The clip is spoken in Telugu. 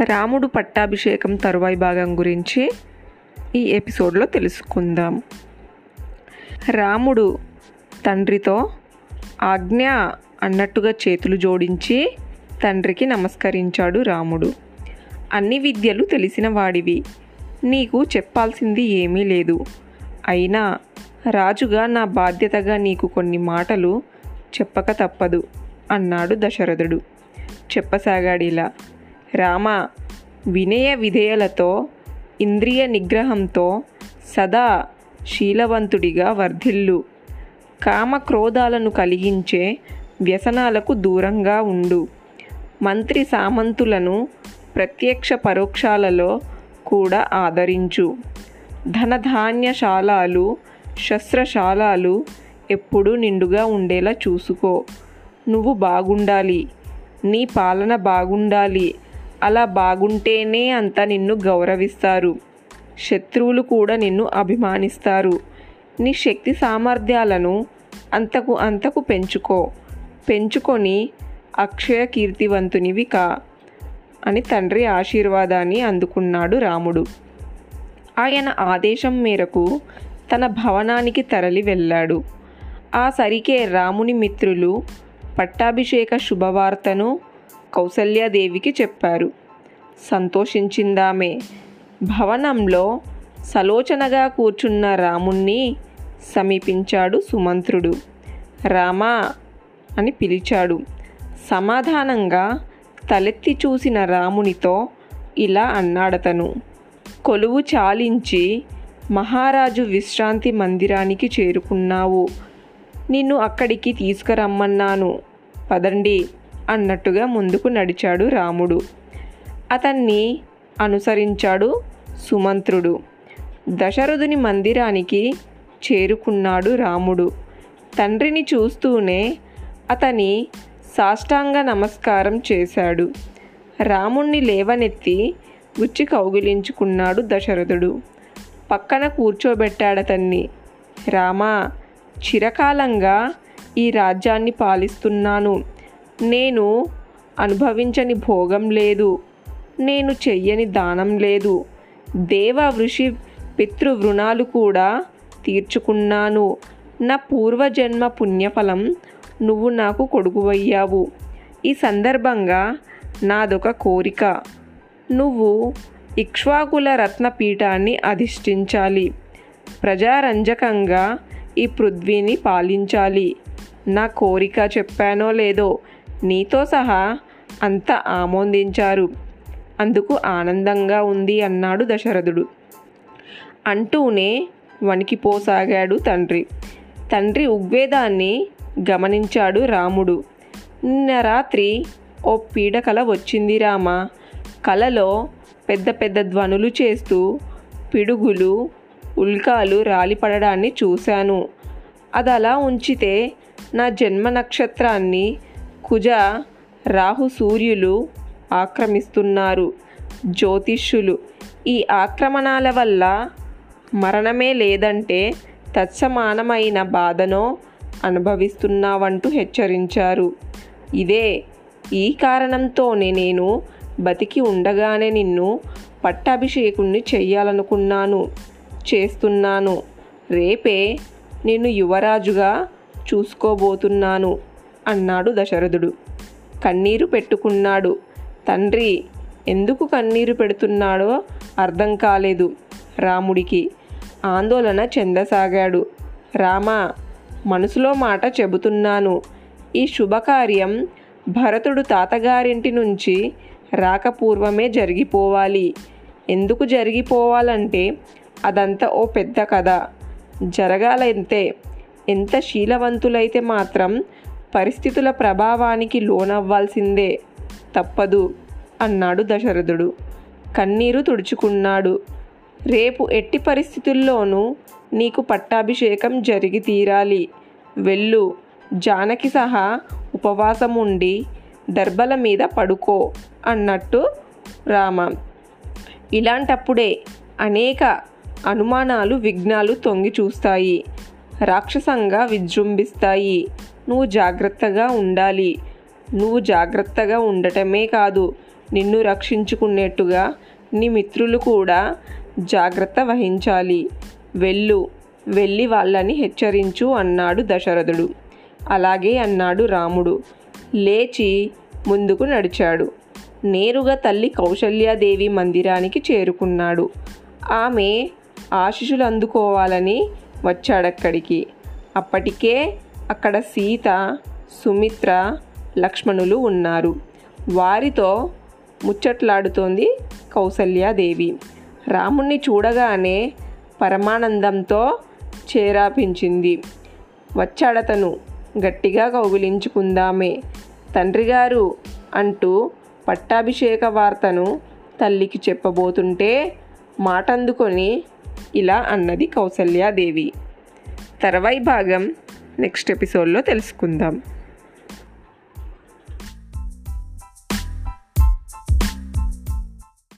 రాముడు పట్టాభిషేకం తరువాయి భాగం గురించి ఈ ఎపిసోడ్లో తెలుసుకుందాం. రాముడు తండ్రితో ఆజ్ఞ అన్నట్టుగా చేతులు జోడించి తండ్రికి నమస్కరించాడు రాముడు. అన్ని విద్యలు తెలిసిన వాడివి. నీకు చెప్పాల్సింది ఏమీ లేదు. అయినా రాజుగా నా బాధ్యతగా నీకు కొన్ని మాటలు చెప్పక తప్పదు అన్నాడు దశరథుడు. చెప్పసాగాడిలా రామ వినయ విధేయలతో ఇంద్రియ నిగ్రహంతో సదా శీలవంతుడిగా వర్ధిల్లు. కామ క్రోధాలను కలిగించే వ్యసనాలకు దూరంగా ఉండు. మంత్రి సామంతులను ప్రత్యక్ష పరోక్షాలలో కూడా ఆదరించు. ధనధాన్యశాలాలు శస్త్రశాలాలు ఎప్పుడూ నిండుగా ఉండేలా చూసుకో. నువ్వు బాగుండాలి. నీ పాలన బాగుండాలి. అలా బాగుంటేనే అంత నిన్ను గౌరవిస్తారు. శత్రువులు కూడా నిన్ను అభిమానిస్తారు. నీ శక్తి సామర్థ్యాలను అంతకు అంతకు పెంచుకో. పెంచుకొని అక్షయ కీర్తివంతునివి కా అని తండ్రి ఆశీర్వాదాన్ని అందుకున్నాడు రాముడు. ఆయన ఆదేశం మేరకు తన భవనానికి తరలి వెళ్ళాడు. ఆ సరికే రాముని మిత్రులు పట్టాభిషేక శుభవార్తను కౌసల్యాదేవికి చెప్పారు. సంతోషించిందామే. భవనంలో సలోచనగా కూర్చున్న రాముణ్ణి సమీపించాడు సుమంత్రుడు. రామా అని పిలిచాడు. సమాధానంగా తలెత్తి చూసిన రామునితో ఇలా అన్నాడతను. కొలువు చాలించి మహారాజు విశ్రాంతి మందిరానికి చేరుకున్నావు. నిన్ను అక్కడికి తీసుకురమ్మన్నాను. పదండి. అన్నట్టుగా ముందుకు నడిచాడు రాముడు. అతన్ని అనుసరించాడు సుమంత్రుడు. దశరథుని మందిరానికి చేరుకున్నాడు రాముడు. తండ్రిని చూస్తూనే అతని సాష్టాంగ నమస్కారం చేశాడు. రాముణ్ణి లేవనెత్తి గుచ్చి కౌగిలించుకున్నాడు దశరథుడు. పక్కన కూర్చోబెట్టాడతన్ని. రామా చిరకాలంగా ఈ రాజ్యాన్ని పాలిస్తున్నాను. నేను అనుభవించని భోగం లేదు. నేను చెయ్యని దానం లేదు. దేవ ఋషి పితృవృణాలు కూడా తీర్చుకున్నాను. నా పూర్వజన్మ పుణ్యఫలం నువ్వు నాకు కొడుకువయ్యావు. ఈ సందర్భంగా నాదొక కోరిక. నువ్వు ఇక్ష్వాకుల రత్నపీఠాన్ని అధిష్ఠించాలి. ప్రజారంజకంగా ఈ పృథ్వీని పాలించాలి. నా కోరిక చెప్పానో లేదో నీతో సహా అంత ఆమోదించారు. అందుకు ఆనందంగా ఉంది అన్నాడు దశరథుడు. అంటూనే వణికిపోసాగాడు తండ్రి. తండ్రి ఉగ్వేదాన్ని గమనించాడు రాముడు. నిన్న రాత్రి ఓ పీడకల వచ్చింది రామ. కలలో పెద్ద పెద్ద ధ్వనులు చేస్తూ పిడుగులు ఉల్కాలు రాలిపడడాన్ని చూశాను. అది అలా ఉంచితే నా జన్మ నక్షత్రాన్ని కుజ రాహు సూర్యులు ఆక్రమిస్తున్నారు. జ్యోతిష్యులు ఈ ఆక్రమణాల వల్ల మరణమే లేదంటే తత్సమానమైన బాధనో అనుభవిస్తున్నావంటూ హెచ్చరించారు. ఇదే ఈ కారణంతోనే నేను బతికి ఉండగానే నిన్ను పట్టాభిషేకుణ్ణి చెయ్యాలనుకున్నాను చేస్తున్నాను. రేపే నిన్ను యువరాజుగా చూసుకోబోతున్నాను. అన్నాడు దశరథుడు. కన్నీరు పెట్టుకున్నాడు. తండ్రి ఎందుకు కన్నీరు పెడుతున్నాడో అర్థం కాలేదు రాముడికి. ఆందోళన చెందసాగాడు. రామా మనసులో మాట చెబుతున్నాను. ఈ శుభకార్యం భరతుడు తాతగారింటి నుంచి రాకపూర్వమే జరిగిపోవాలి. ఎందుకు జరిగిపోవాలంటే అదంతా ఓ పెద్ద కథ. జరగాలంతే ఎంత శీలవంతులైతే మాత్రం పరిస్థితుల ప్రభావానికి లోనవ్వాల్సిందే తప్పదు అన్నాడు దశరథుడు. కన్నీరు తుడుచుకున్నాడు. రేపు ఎట్టి పరిస్థితుల్లోనూ నీకు పట్టాభిషేకం జరిగి తీరాలి. వెళ్ళు. జానకి సహా ఉపవాసం ఉండి దర్బల మీద పడుకో అన్నట్టు రామ. ఇలాంటప్పుడే అనేక అనుమానాలు విఘ్నాలు తొంగి చూస్తాయి. రాక్షసంగా విజృంభిస్తాయి. నువ్వు జాగ్రత్తగా ఉండాలి. నువ్వు జాగ్రత్తగా ఉండటమే కాదు నిన్ను రక్షించుకునేట్టుగా నీ మిత్రులు కూడా జాగ్రత్త వహించాలి. వెళ్ళు వెళ్ళి వాళ్ళని హెచ్చరించు అన్నాడు దశరథుడు. అలాగే అన్నాడు రాముడు. లేచి ముందుకు నడిచాడు. నేరుగా తల్లి కౌశల్యాదేవి మందిరానికి చేరుకున్నాడు. ఆమె ఆశీస్సులు అందుకోవాలని వచ్చాడక్కడికి అప్పటికే అక్కడ సీత సుమిత్ర లక్ష్మణులు ఉన్నారు. వారితో ముచ్చట్లాడుతోంది కౌసల్యాదేవి. రాముణ్ణి చూడగానే పరమానందంతో చేరాపించింది. వచ్చాడతను గట్టిగా కౌగిలించుకుందామే. తండ్రిగారు అంటూ పట్టాభిషేక వార్తను తల్లికి చెప్పబోతుంటే మాటందుకొని ఇలా అన్నది కౌసల్యాదేవి. తర్వాయి భాగం నెక్స్ట్ ఎపిసోడ్లో తెలుసుకుందాం.